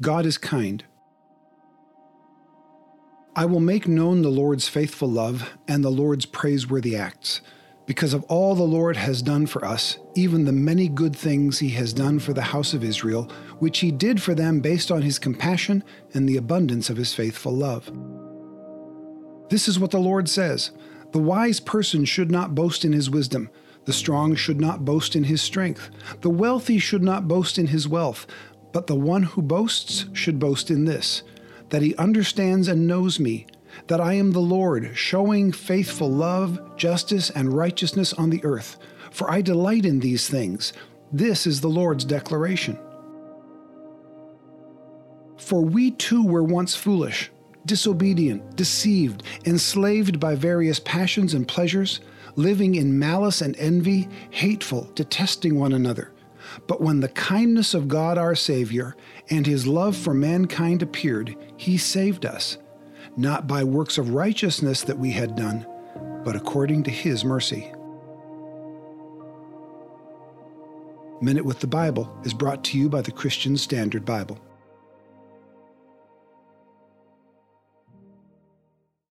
God is kind. I will make known the Lord's faithful love and the Lord's praiseworthy acts, because of all the Lord has done for us, even the many good things he has done for the house of Israel, which he did for them based on his compassion and the abundance of his faithful love. This is what the Lord says The wise person should not boast in his wisdom. The strong should not boast in his strength. The wealthy should not boast in his wealth. But the one who boasts should boast in this that he understands and knows me, that I am the Lord, showing faithful love, justice, and righteousness on the earth. For I delight in these things. This is the Lord's declaration. For we too were once foolish, disobedient, deceived, enslaved by various passions and pleasures, living in malice and envy, hateful, detesting one another. But when the kindness of God our Savior and his love for mankind appeared, he saved us, not by works of righteousness that we had done, but according to his mercy. Minute with the Bible is brought to you by the Christian Standard Bible.